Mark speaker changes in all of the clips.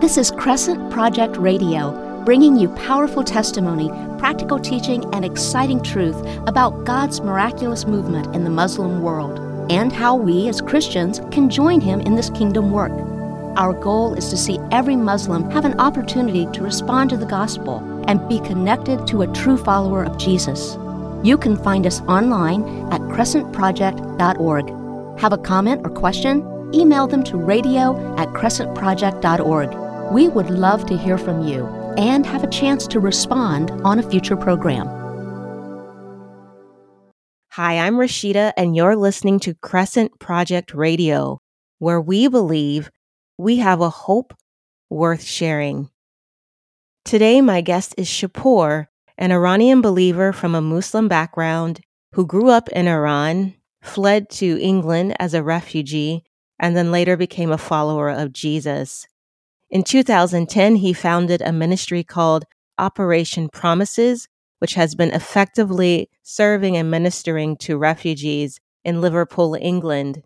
Speaker 1: This is Crescent Project Radio, bringing you powerful testimony, practical teaching, and exciting truth about God's miraculous movement in the Muslim world and how we as Christians can join Him in this kingdom work. Our goal is to see every Muslim have an opportunity to respond to the gospel and be connected to a true follower of Jesus. You can find us online at crescentproject.org. Have a comment or question? Email them to radio at crescentproject.org. We would love to hear from you and have a chance to respond on a future program.
Speaker 2: Hi, I'm Rashida, and you're listening to Crescent Project Radio, where we believe we have a hope worth sharing. Today, my guest is Shapoor, an Iranian believer from a Muslim background who grew up in Iran, fled to England as a refugee, and then later became a follower of Jesus. In 2010, he founded a ministry called Operation Promises, which has been effectively serving and ministering to refugees in Liverpool, England.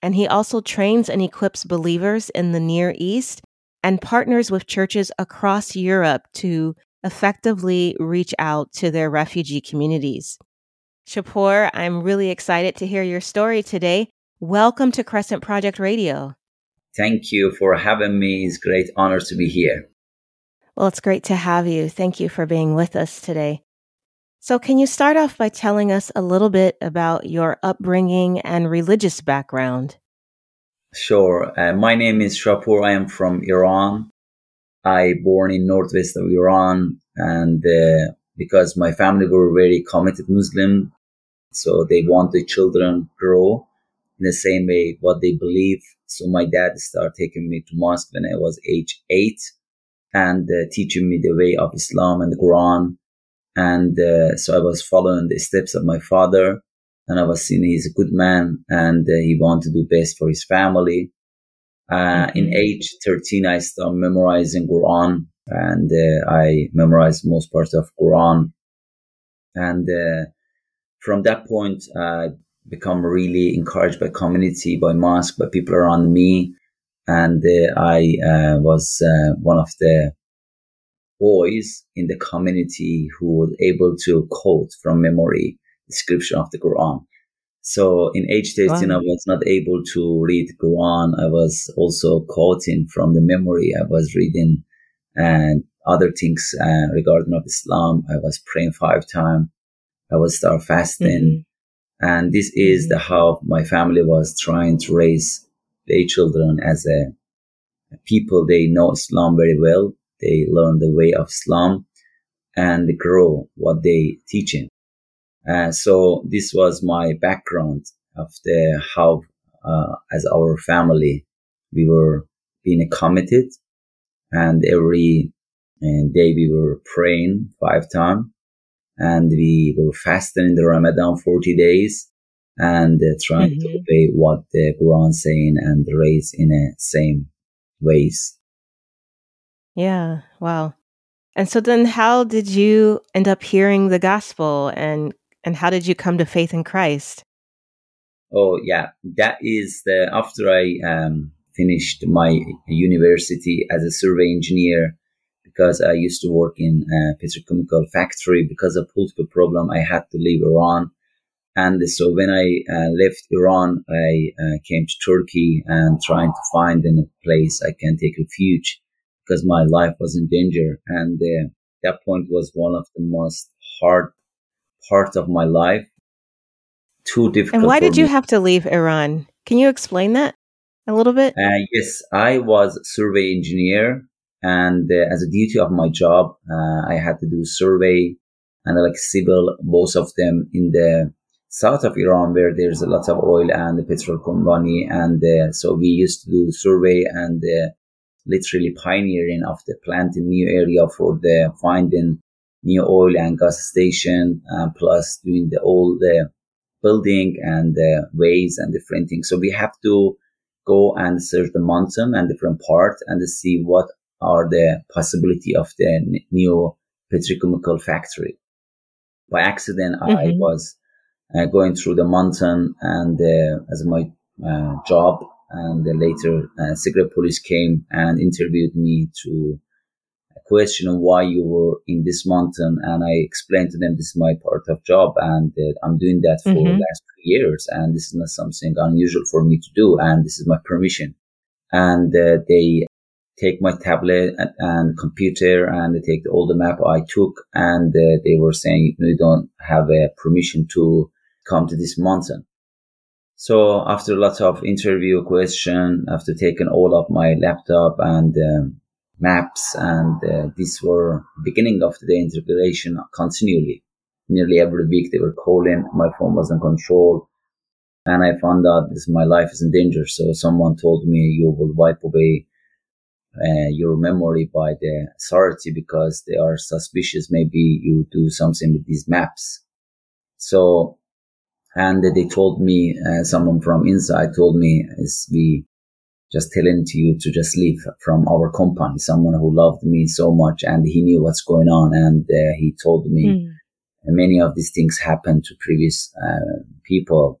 Speaker 2: And he also trains and equips believers in the Near East and partners with churches across Europe to effectively reach out to their refugee communities. Shapoor, I'm really excited to hear your story today. Welcome to Crescent Project Radio.
Speaker 3: Thank you for having me. It's great honor to be here.
Speaker 2: Well, it's great to have you. Thank you for being with us today. So, can you start off by telling us a little bit about your upbringing and religious background?
Speaker 3: Sure. Uh, my name is Shapoor. I am from Iran. I born in northwest of Iran, and uh, because my family were very committed Muslim, so they want the children grow in the same way what they believe. So my dad started taking me to mosque when I was age eight and uh, teaching me the way of Islam and the Quran. And uh, so I was following the steps of my father and I was seeing he's a good man and uh, he wanted to do best for his family. Uh, mm-hmm. In age 13, I started memorizing Quran and uh, I memorized most parts of Quran. And uh, from that point, I become really encouraged by community, by mosque, by people around me. And uh, I uh, was uh, one of the boys in the community who was able to quote from memory the scripture of the Quran. So in age 13, wow. I was not able to read Quran. I was also quoting from the memory. I was reading and other things uh, regarding of Islam. I was praying five times. I was start fasting. Mm-hmm. And this is the how my family was trying to raise their children as a people. They know Islam very well. They learn the way of Islam and grow what they teaching. Uh, so this was my background of the how, uh, as our family, we were being committed and every uh, day we were praying five times and we were fasting in the Ramadan 40 days and uh, trying mm-hmm. to obey what the Quran saying and raise in a same ways.
Speaker 2: Yeah, wow. And so then how did you end up hearing the gospel and and how did you come to faith in Christ?
Speaker 3: Oh yeah, that is the after I um, finished my university as a survey engineer because I used to work in a petrochemical factory. Because of political problem, I had to leave Iran. And so when I uh, left Iran, I uh, came to Turkey and trying to find in a place I can take refuge because my life was in danger. And uh, that point was one of the most hard parts of my life. Too difficult.
Speaker 2: And why did you have to leave Iran? Can you explain that a little bit?
Speaker 3: Uh, yes, I was survey engineer and uh, as a duty of my job, uh, I had to do survey and like civil, both of them in the south of Iran, where there's a lot of oil and the petrol company. And uh, so we used to do survey and uh, literally pioneering of the planting new area for the finding new oil and gas station, uh, plus doing the all the building and the ways and different things. So we have to go and search the mountain and different parts and see what are the possibility of the new petrochemical factory. By accident, mm-hmm. I was uh, going through the mountain and uh, as my uh, job and later uh, secret police came and interviewed me to question on why you were in this mountain and i explained to them this is my part of job and uh, i'm doing that for mm-hmm. the last two years and this is not something unusual for me to do and this is my permission and uh, they take my tablet and, and, computer and they take all the map I took and uh, they were saying you don't have a permission to come to this mountain. So after lots of interview question, after taking all of my laptop and um, maps and uh, these were beginning of the integration continually. Nearly every week they were calling. My phone was in control. And I found out this my life is in danger. So someone told me you will wipe away uh, your memory by the authority because they are suspicious. Maybe you do something with these maps. So, and they told me, uh, someone from inside told me, is we just telling to you to just leave from our company, someone who loved me so much and he knew what's going on. And uh, he told me mm. many of these things happened to previous uh, people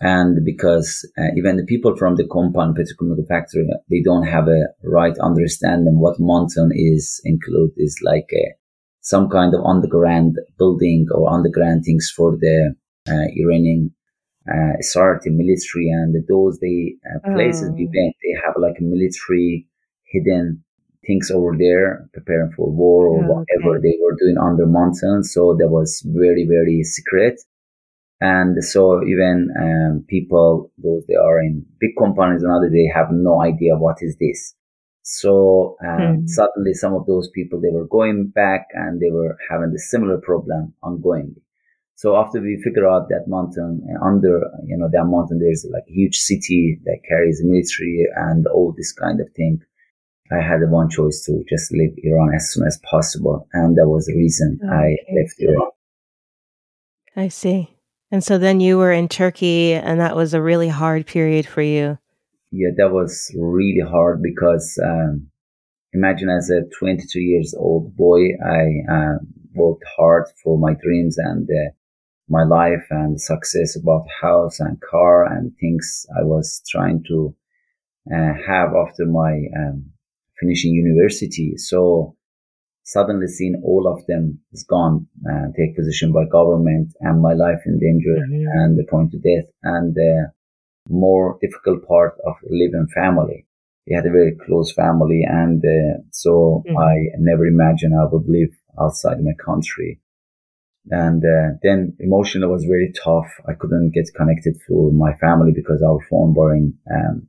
Speaker 3: and because uh, even the people from the compound particular factory they don't have a right understanding what mountain is include is like a, some kind of underground building or underground things for the uh, Iranian uh, military and those they uh, places oh. we went they have like a military hidden things over there preparing for war or oh, whatever okay. they were doing under mountain so that was very very secret and so even um, people, those they are in big companies and other, they have no idea what is this. So um, mm. suddenly some of those people, they were going back and they were having the similar problem ongoingly. So after we figure out that mountain under, you know, that mountain, there's like a huge city that carries military and all this kind of thing. I had one choice to just leave Iran as soon as possible. And that was the reason okay. I left Iran.
Speaker 2: I see. And so then you were in Turkey, and that was a really hard period for you.
Speaker 3: Yeah, that was really hard because um, imagine as a 22 years old boy, I uh, worked hard for my dreams and uh, my life and success about house and car and things I was trying to uh, have after my um, finishing university. So suddenly seeing all of them is gone, uh, take position by government and my life in danger mm-hmm. and the point to death and the more difficult part of living family. We had a very close family and uh, so mm-hmm. I never imagined I would live outside my country. And uh, then emotionally was very tough. I couldn't get connected to my family because our phone were in um,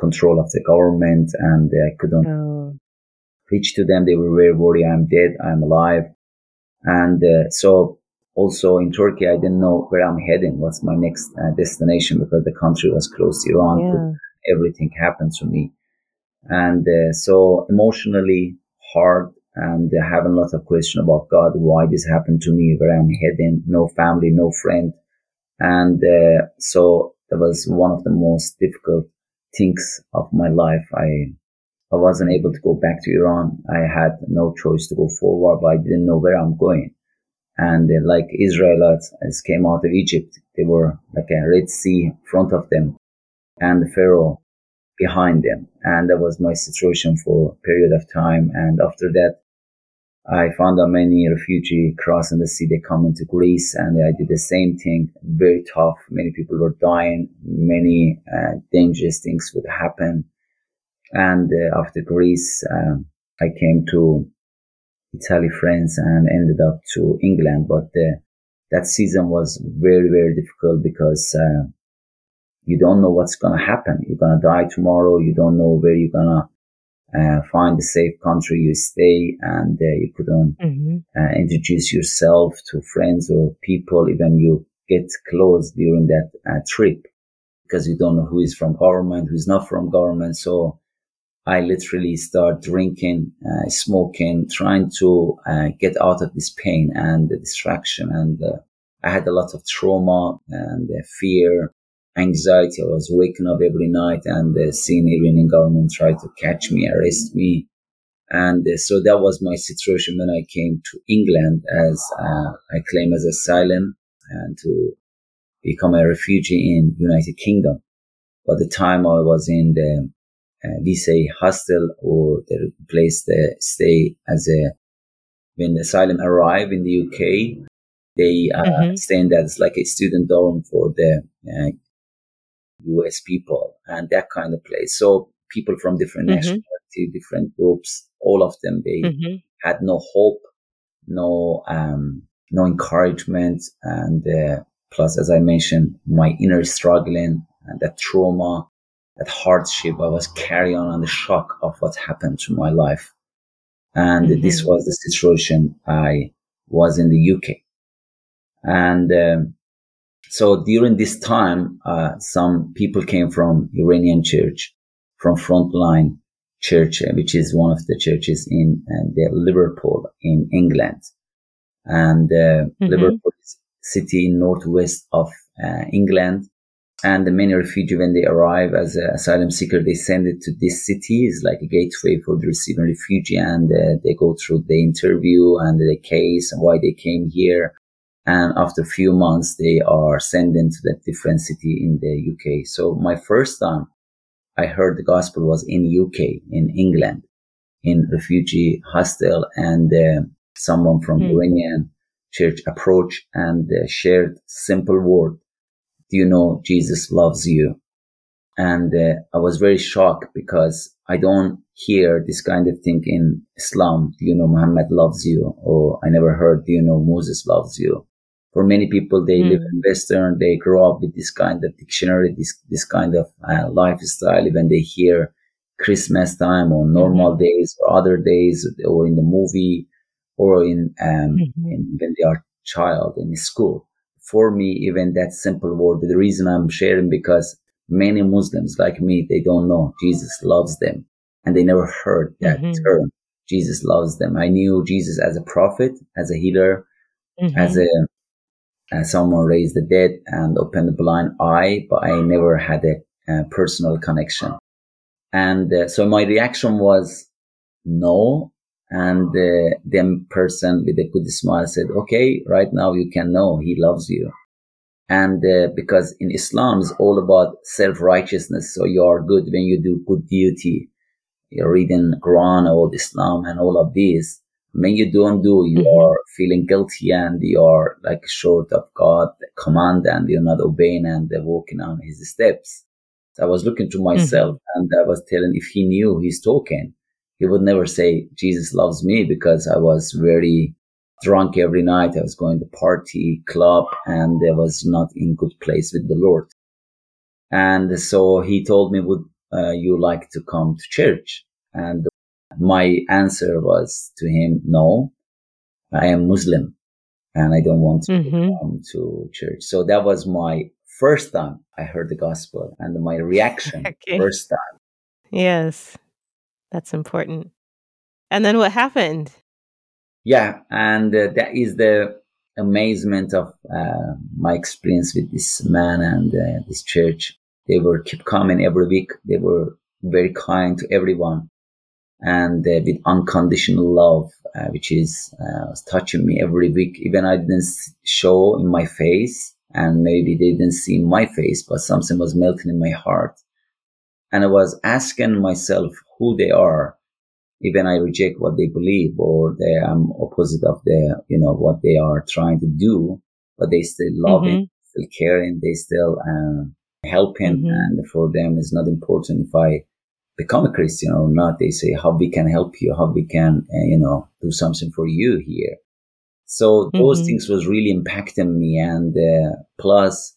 Speaker 3: control of the government and I couldn't oh reached to them. They were very worried. I'm dead. I'm alive. And uh, so also in Turkey, I didn't know where I'm heading. What's my next uh, destination because the country was close to Iran. Yeah. Everything happened to me. And uh, so emotionally hard and uh, having a lot of question about God, why this happened to me, where I'm heading, no family, no friend. And uh, so that was one of the most difficult things of my life. I I wasn't able to go back to Iran. I had no choice to go forward, but I didn't know where I'm going. And uh, like Israelites came out of Egypt, they were like a Red Sea in front of them and the Pharaoh behind them. And that was my situation for a period of time. And after that, I found that many refugees crossing the sea, they come into Greece and I did the same thing. Very tough. Many people were dying. Many uh, dangerous things would happen and uh, after Greece, um, I came to Italy, France, and ended up to England. But uh, that season was very, very difficult because uh, you don't know what's going to happen. You're going to die tomorrow. You don't know where you're going to uh, find a safe country you stay and uh, you couldn't mm-hmm. uh, introduce yourself to friends or people even you get close during that uh, trip because you don't know who is from government who's not from government so I literally start drinking, uh, smoking, trying to uh, get out of this pain and the distraction. And uh, I had a lot of trauma and uh, fear, anxiety. I was waking up every night and uh, seeing Iranian government try to catch me, arrest me. And uh, so that was my situation when I came to England as I claim as asylum and to become a refugee in United Kingdom. By the time I was in the uh, say hostel or the place to stay as a when the asylum arrive in the UK, they uh, mm-hmm. staying as like a student dorm for the uh, US people and that kind of place. So people from different mm-hmm. nationality, different groups, all of them, they mm-hmm. had no hope, no, um, no encouragement. And, uh, plus, as I mentioned, my inner struggling and that trauma, that hardship I was carrying on and the shock of what happened to my life. And mm-hmm. this was the situation I was in the UK. And, um, so during this time, uh, some people came from Iranian church, from Frontline Church, uh, which is one of the churches in uh, the Liverpool in England, and uh, mm-hmm. Liverpool city in northwest of uh, England. And the many refugees, when they arrive as an asylum seeker, they send it to this city. It's like a gateway for the receiving refugee, and uh, they go through the interview and the case and why they came here and after a few months they are sent into that different city in the UK. So my first time I heard the gospel was in UK, in England, in refugee hostel, and uh, someone from mm. Iranian church approached and uh, shared simple word. Do you know Jesus loves you? And uh, I was very shocked because I don't hear this kind of thing in Islam. Do you know Muhammad loves you? Or I never heard, do you know Moses loves you? for many people, they mm. live in Western, they grow up with this kind of dictionary, this, this kind of uh, lifestyle. When they hear Christmas time or normal mm-hmm. days or other days or in the movie or in, um, mm-hmm. in, when they are child in school. For me, even that simple word, the reason I'm sharing because many Muslims like me, they don't know Jesus loves them and they never heard that mm-hmm. term. Jesus loves them. I knew Jesus as a prophet, as a healer, mm-hmm. as a uh, someone raised the dead and opened the blind eye, but I never had a, a personal connection. And uh, so my reaction was no. And uh, then person with a good smile said, okay, right now you can know he loves you. And uh, because in Islam is all about self-righteousness. So you are good when you do good duty. You're reading Quran, all Islam and all of these when you don't do, you mm-hmm. are feeling guilty and you are like short of God command and you're not obeying and walking on his steps. So I was looking to myself mm-hmm. and I was telling if he knew he's talking, he would never say Jesus loves me because I was very drunk every night. I was going to party, club, and I was not in good place with the Lord. And so he told me, would uh, you like to come to church? And my answer was to him, no, I am Muslim and I don't want to mm-hmm. come to church. So that was my first time I heard the gospel and my reaction okay. first time.
Speaker 2: Yes, that's important. And then what happened?
Speaker 3: Yeah, and uh, that is the amazement of uh, my experience with this man and uh, this church. They were keep coming every week. They were very kind to everyone and uh, with unconditional love, uh, which is uh, touching me every week. Even I didn't show in my face, and maybe they didn't see my face, but something was melting in my heart. And I was asking myself who they are. Even I reject what they believe, or they am opposite of the, you know, what they are trying to do, but they still love mm-hmm. still caring, they still uh, helping, mm-hmm. and for them it's not important if I become a Christian or not. They say how we can help you, how we can, uh, you know, do something for you here. So those mm-hmm. things was really impacting me. And uh, plus,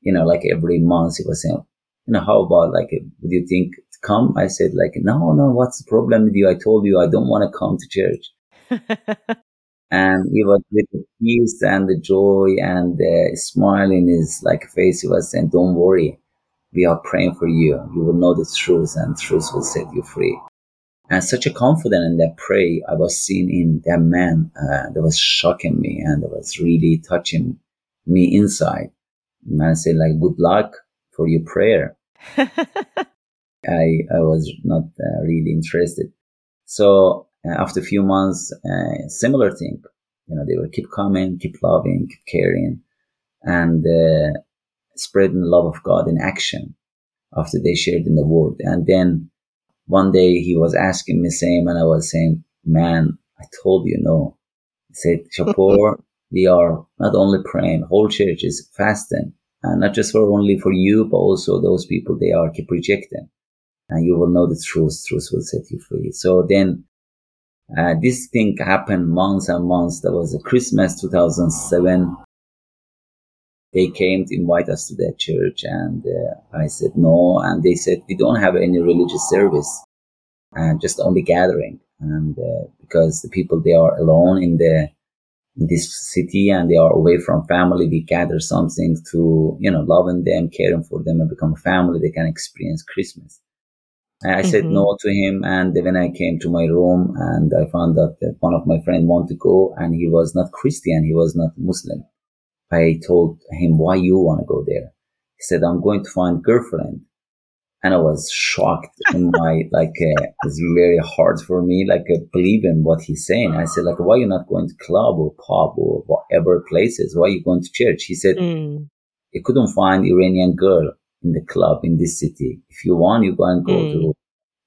Speaker 3: you know, like every month he was saying, you know, how about like, would you think come? I said like, no, no, what's the problem with you? I told you I don't want to come to church. and he was with the peace and the joy and the smile in his like face. He was saying, don't worry we are praying for you. You will know the truth and truth will set you free. And such a confidence in that prayer I was seeing in that man uh, that was shocking me and that was really touching me inside. And I said like, good luck for your prayer. I, I was not uh, really interested. So uh, after a few months, uh, similar thing, you know, they will keep coming, keep loving, keep caring. And uh, spreading the love of God in action. after they shared in the word. And then one day he was asking me same and I was saying, man, I told you no. He said, Shapoor, we are not only praying, whole church is fasting and not just for only for you, but also those people they are keep rejecting and you will know the truth. Truth will set you free. So then uh, this thing happened months and months. That was Christmas 2007. They came to invite us to their church, and uh, I said no. And they said we don't have any religious service, and just only gathering. And uh, because the people they are alone in the in this city and they are away from family, we gather something to you know loving them, caring for them, and become a family. They can experience Christmas. I mm-hmm. said no to him. And when I came to my room and I found out that one of my friends wanted to go and he was not Christian, he was not Muslim. I told him, why you want to go there? He said, I'm going to find girlfriend. And I was shocked in my, like, uh, it's very hard for me, like, uh, believing what he's saying. I said, like, why you not going to club or pub or whatever places? Why are you going to church? He said, mm. he couldn't find Iranian girl in the club in this city. If you want, you go and go mm. to.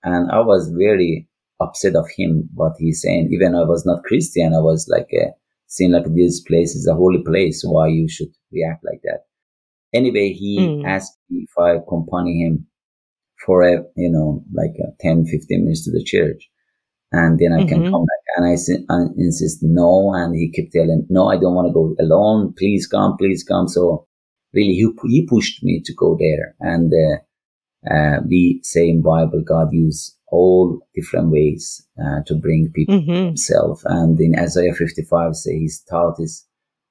Speaker 3: And I was very upset of him, what he's saying. Even I was not Christian, I was like, uh, seeing like this place is a holy place. Why you should react like that? Anyway, he mm. asked me if I accompany him for a, you know, like a 10, 15 minutes to the church. And then I mm-hmm. can come back. And I, I insist no. And he kept telling, no, I don't want to go alone. Please come, please come. So really he, he pushed me to go there. And uh, uh, we say in Bible, God use all different ways uh, to bring people mm-hmm. himself. And in Isaiah 55 say his thought is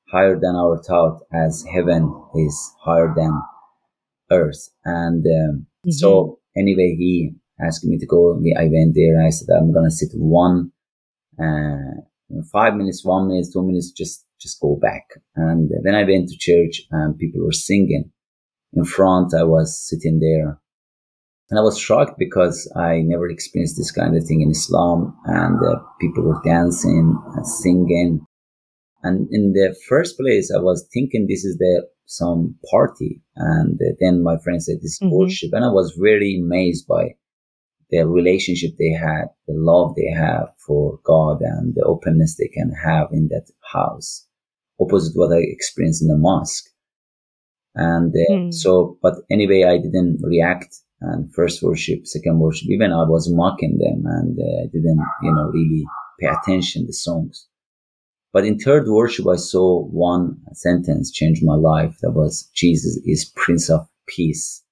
Speaker 3: higher than our thought as heaven is higher than earth. And um, mm-hmm. so anyway, he asked me to go. I went there. I said, I'm to sit one, uh, five minutes, one minute, two minutes, just just go back. And then I went to church and people were singing in front, I was sitting there and I was shocked because I never experienced this kind of thing in Islam and uh, people were dancing and singing. And in the first place, I was thinking this is the some party. And uh, then my friend said this mm-hmm. worship. And I was really amazed by the relationship they had, the love they have for God and the openness they can have in that house, opposite what I experienced in the mosque. And uh, mm. so, but anyway, I didn't react. And first worship, second worship, even I was mocking them and uh, didn't, you know, really pay attention to the songs. But in third worship, I saw one sentence change my life. That was Jesus is Prince of Peace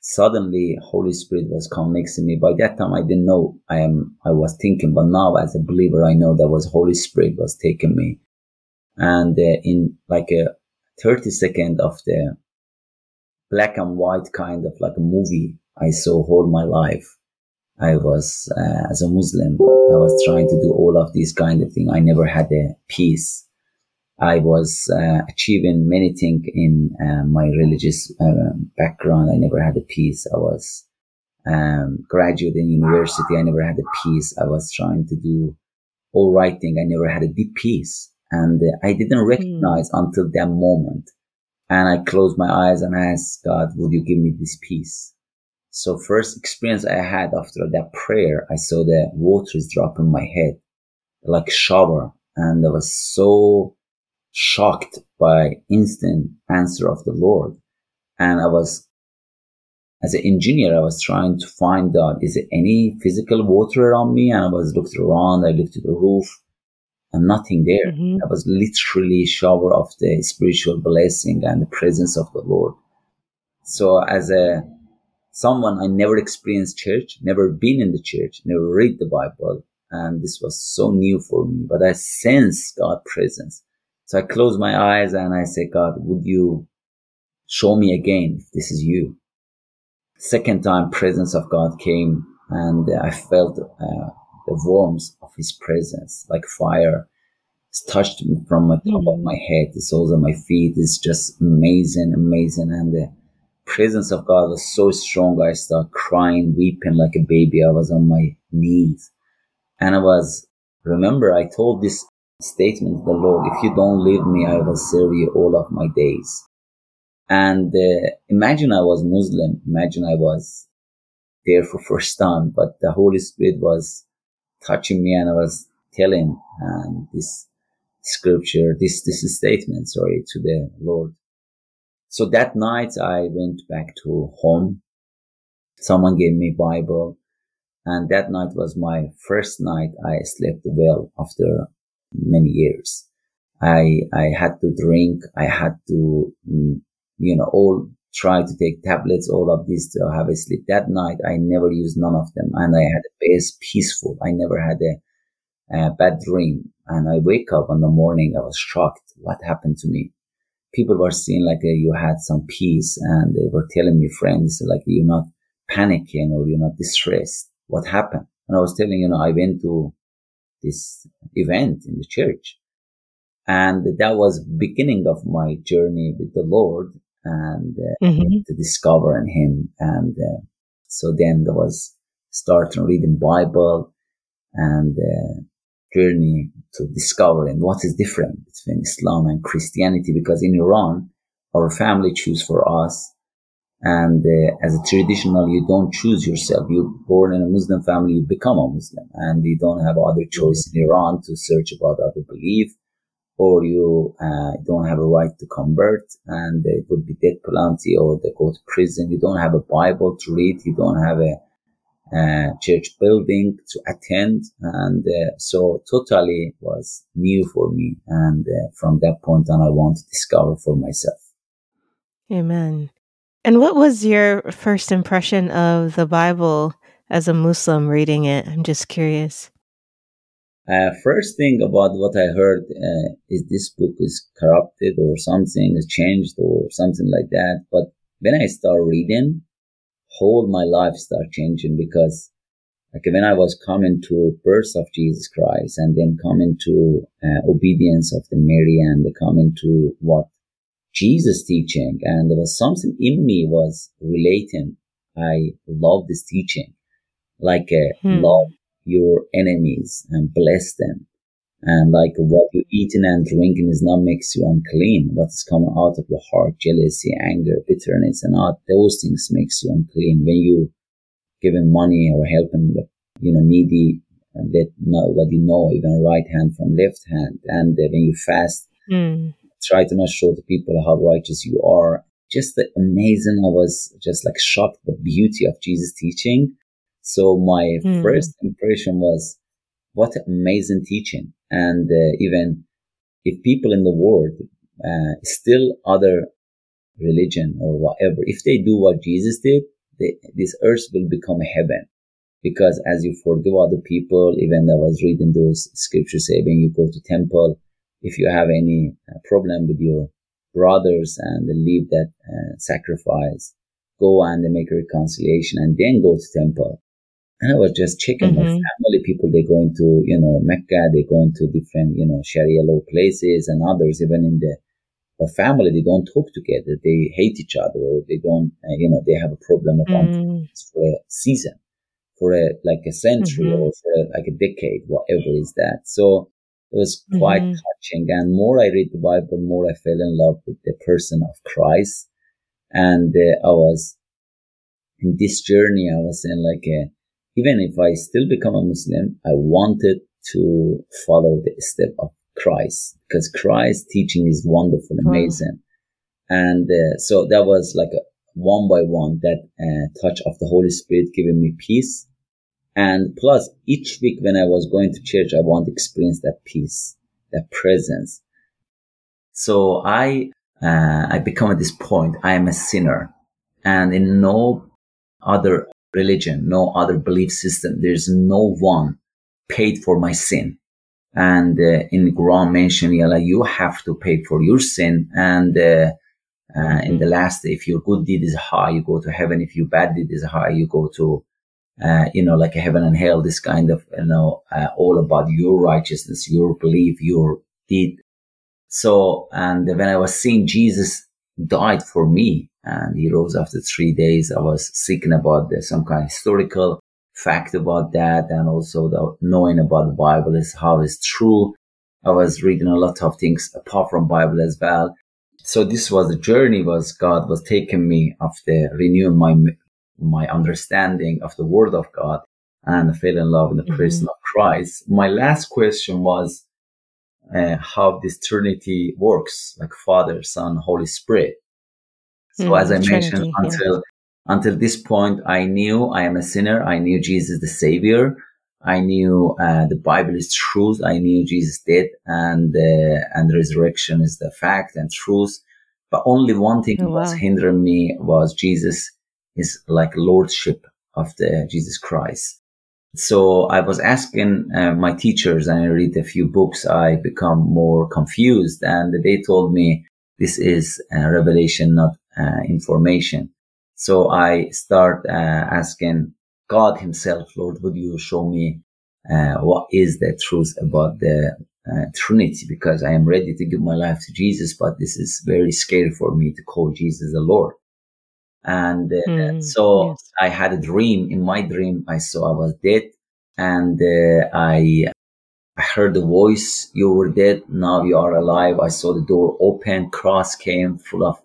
Speaker 3: suddenly Holy Spirit was come next to me. By that time, I didn't know I am, I was thinking, but now as a believer, I know that was Holy Spirit was taking me. And uh, in like a 30 second of the black and white kind of like a movie I saw all my life. I was, uh, as a Muslim, I was trying to do all of these kind of thing. I never had a peace. I was uh, achieving many things in uh, my religious uh, background. I never had a peace. I was um, graduate in university. I never had a peace. I was trying to do all right thing. I never had a deep peace, and uh, I didn't recognize mm. until that moment. And I closed my eyes and asked God, "Would you give me this peace?" So first experience I had after that prayer, I saw the water is dropping my head, like shower, and I was so shocked by instant answer of the Lord. And I was, as an engineer, I was trying to find out, is there any physical water around me? And I was looked around, I looked to the roof and nothing there. Mm-hmm. I was literally shower of the spiritual blessing and the presence of the Lord. So as a someone I never experienced church, never been in the church, never read the Bible, and this was so new for me. But I sense God's presence. So I close my eyes and I say, God, would you show me again if this is you? Second time, presence of God came and I felt uh, the warmth of his presence, like fire. It's touched me from the top mm. of my head, the soles of my feet. It's just amazing, amazing. And the presence of God was so strong. I started crying, weeping like a baby. I was on my knees. And I was, remember, I told this statement to the Lord, if you don't leave me, I will serve you all of my days. And uh, imagine I was Muslim. Imagine I was there for first time, but the Holy Spirit was touching me and I was telling um, this scripture, this, this statement, sorry, to the Lord. So that night I went back to home. Someone gave me Bible and that night was my first night I slept well after many years. I, I had to drink. I had to, mm, you know, all try to take tablets, all of this to have a sleep. That night, I never used none of them and I had a best peaceful. I never had a, a bad dream. And I wake up in the morning. I was shocked. What happened to me? People were saying like uh, you had some peace and they were telling me friends like you're not panicking or you're not distressed. What happened? And I was telling, you know, I went to this event in the church and that was beginning of my journey with the Lord and uh, mm-hmm. to discover in Him. And uh, so then there was starting reading Bible and uh, journey to discovering what is different between Islam and Christianity. Because in Iran, our family choose for us. And uh, as a traditional, you don't choose yourself. You're born in a Muslim family, you become a Muslim, and you don't have other choice in Iran to search about other belief or you uh, don't have a right to convert and it would be death penalty or they go to prison. You don't have a Bible to read. You don't have a, church building to attend. And uh, so totally was new for me. And uh, from that point on, I want to discover for myself.
Speaker 2: Amen. And what was your first impression of the Bible as a Muslim reading it? I'm just curious.
Speaker 3: Uh, first thing about what I heard uh, is this book is corrupted or something is changed or something like that. But when I start reading, whole my life start changing because like when I was coming to birth of Jesus Christ and then coming to uh, obedience of the Mary and the coming to what Jesus teaching and there was something in me was relating. I love this teaching, like a hmm. love your enemies and bless them. And like what you're eating and drinking is not makes you unclean. What is coming out of your heart, jealousy, anger, bitterness, and all those things makes you unclean. When you giving money or helping the you know needy and let nobody know even right hand from left hand. And when you fast, mm. try to not show the people how righteous you are. Just the amazing. I was just like shocked the beauty of Jesus' teaching so my mm. first impression was, what amazing teaching. And uh, even if people in the world, uh, still other religion or whatever, if they do what Jesus did, they, this earth will become a heaven. Because as you forgive other people, even I was reading those scriptures saying you go to temple, if you have any uh, problem with your brothers and leave that uh, sacrifice, go and make a reconciliation and then go to temple. And I was just checking mm-hmm. my family people, they go into, you know, Mecca, they go into different, you know, Sharia law places and others, even in the family, they don't talk together. They hate each other or they don't, uh, you know, they have a problem of mm. for a season, for a, like a century mm-hmm. or for a, like a decade, whatever is that. So it was quite mm-hmm. touching. And more I read the Bible, more I fell in love with the person of Christ. And uh, I was in this journey, I was in like a, even if I still become a Muslim, I wanted to follow the step of Christ because Christ's teaching is wonderful, amazing. And uh, so that was like a one by one, that uh, touch of the Holy Spirit giving me peace. And plus each week when I was going to church, I want to experience that peace, that presence. So I, uh, I become at this point, I am a sinner and in no other religion, no other belief system. There's no one paid for my sin. And uh, in Quran mentioned, Yalla, you have to pay for your sin. And uh, uh, in the last, if your good deed is high, you go to heaven. If your bad deed is high, you go to, uh, you know, like heaven and hell. This kind of, you know, uh, all about your righteousness, your belief, your deed. So, and when I was seeing Jesus died for me, and he rose after three days. I was seeking about the, some kind of historical fact about that, and also the knowing about the Bible is how it's true. I was reading a lot of things apart from Bible as well. so this was the journey was God was taking me of the renewing my my understanding of the word of God and I fell in love with the mm-hmm. person of Christ. My last question was uh, how this Trinity works, like Father, Son, Holy Spirit. So mm, as I Trinity, mentioned, until yeah. until this point, I knew I am a sinner. I knew Jesus the Savior. I knew uh, the Bible is truth. I knew Jesus did, and uh, and resurrection is the fact and truth. But only one thing oh, was hindering me was Jesus is like lordship of the Jesus Christ. So I was asking uh, my teachers, and I read a few books. I become more confused, and they told me this is revelation, not uh, information. So I start uh, asking God Himself, Lord, would you show me uh, what is the truth about the uh, Trinity? Because I am ready to give my life to Jesus, but this is very scary for me to call Jesus the Lord. And uh, mm, so yes. I had a dream. In my dream, I saw I was dead, and uh, I I heard the voice. You were dead. Now you are alive. I saw the door open. Cross came full of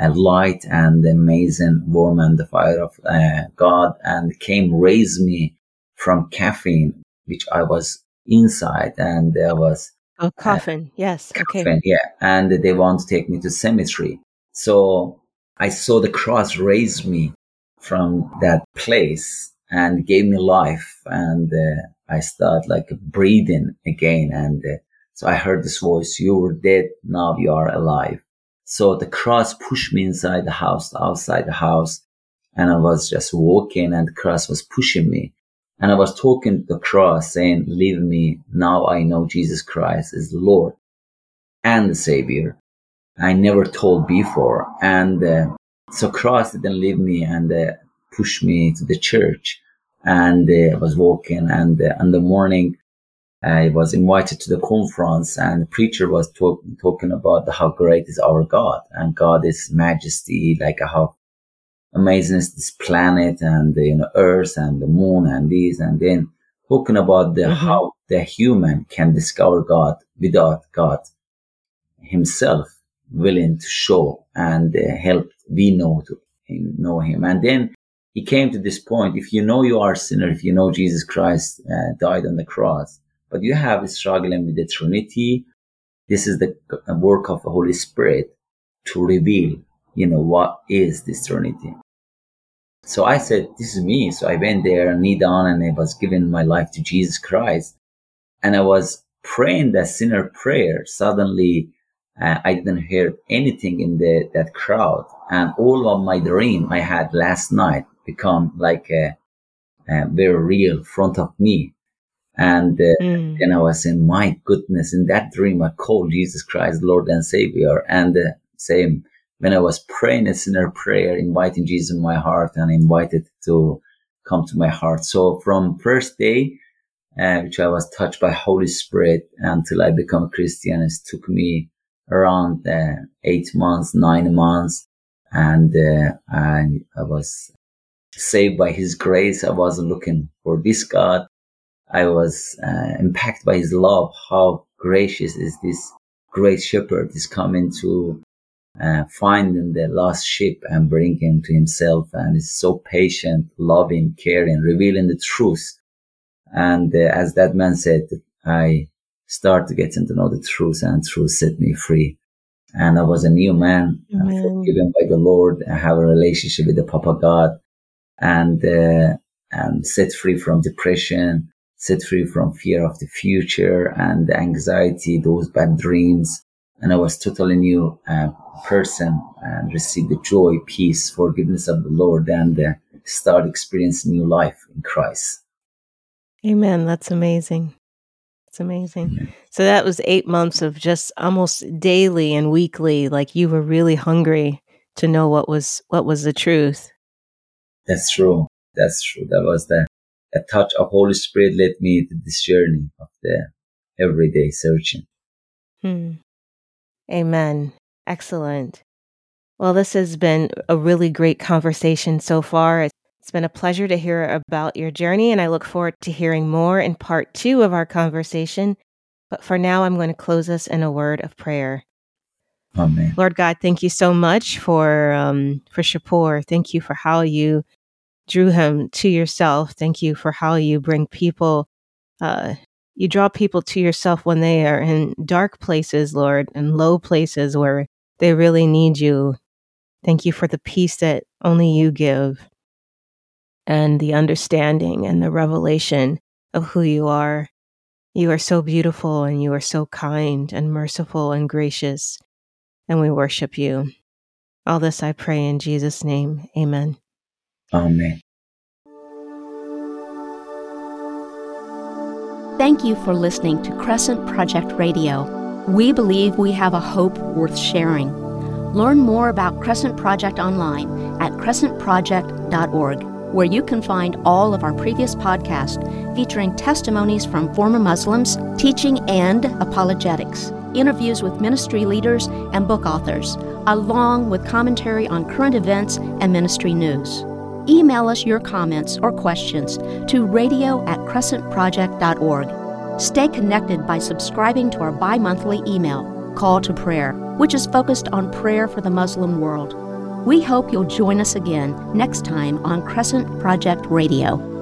Speaker 3: uh, light and amazing warm and the fire of uh, God and came raise me from caffeine, which I was inside and there was
Speaker 2: a coffin. Uh, yes.
Speaker 3: Coffin, okay. Yeah. And they want to take me to cemetery. So I saw the cross raise me from that place and gave me life. And uh, I started like breathing again. And uh, so I heard this voice, you were dead. Now you are alive. So the cross pushed me inside the house, outside the house. And I was just walking and the cross was pushing me. And I was talking to the cross saying, leave me. Now I know Jesus Christ is the Lord and the Savior. I never told before. And uh, so cross didn't leave me and uh, pushed me to the church. And uh, I was walking and uh, in the morning, I was invited to the conference and the preacher was talk, talking about the, how great is our God and God is majesty, like how amazing is this planet and the you know, earth and the moon and this and then talking about the, mm-hmm. how the human can discover God without God himself willing to show and uh, help we know to him, know him. And then he came to this point. If you know you are a sinner, if you know Jesus Christ uh, died on the cross, but you have struggling with the Trinity. This is the work of the Holy Spirit to reveal, you know, what is this Trinity. So I said, this is me. So I went there and knee down and I was giving my life to Jesus Christ. And I was praying that sinner prayer. Suddenly, uh, I didn't hear anything in the, that crowd. And all of my dream I had last night become like a, a very real front of me. And uh, mm. then I was saying, my goodness, in that dream, I called Jesus Christ, Lord and Savior. And uh, same when I was praying a sinner prayer, inviting Jesus in my heart and invited to come to my heart. So from first day, uh, which I was touched by Holy Spirit until I become a Christian, it took me around uh, eight months, nine months. And uh, I, I was saved by his grace. I wasn't looking for this God I was uh, impacted by his love. How gracious is this great shepherd is coming to uh, find the lost sheep and bring him to himself and is so patient, loving, caring, revealing the truth. And uh, as that man said, I start to get to know the truth and truth set me free. And I was a new man, forgiven by the Lord. I have a relationship with the Papa God and, uh, and set free from depression, set free from fear of the future and anxiety, those bad dreams. And I was totally new uh, person and received the joy, peace, forgiveness of the Lord and uh, start experiencing new life in Christ.
Speaker 2: Amen. That's amazing. It's amazing. Mm-hmm. So that was eight months of just almost daily and weekly, like you were really hungry to know what was what was the truth.
Speaker 3: That's true. That's true. That was the a touch of Holy Spirit led me to this journey of the everyday searching.
Speaker 2: Hmm. Amen. Excellent. Well, this has been a really great conversation so far. It's been a pleasure to hear about your journey, and I look forward to hearing more in part two of our conversation. But for now, I'm going to close us in a word of prayer.
Speaker 3: Amen.
Speaker 2: Lord God, thank you so much for um, for Shapoor. Thank you for how you drew him to yourself. Thank you for how you bring people. Uh, you draw people to yourself when they are in dark places, Lord, and low places where they really need you. Thank you for the peace that only you give and the understanding and the revelation of who you are. You are so beautiful and you are so kind and merciful and gracious, and we worship you. All this I pray in Jesus' name. Amen.
Speaker 3: Amen.
Speaker 1: Thank you for listening to Crescent Project Radio. We believe we have a hope worth sharing. Learn more about Crescent Project online at crescentproject.org, where you can find all of our previous podcasts featuring testimonies from former Muslims, teaching and apologetics, interviews with ministry leaders and book authors, along with commentary on current events and ministry news. Email us your comments or questions to radio at crescentproject.org. Stay connected by subscribing to our bi monthly email, Call to Prayer, which is focused on prayer for the Muslim world. We hope you'll join us again next time on Crescent Project Radio.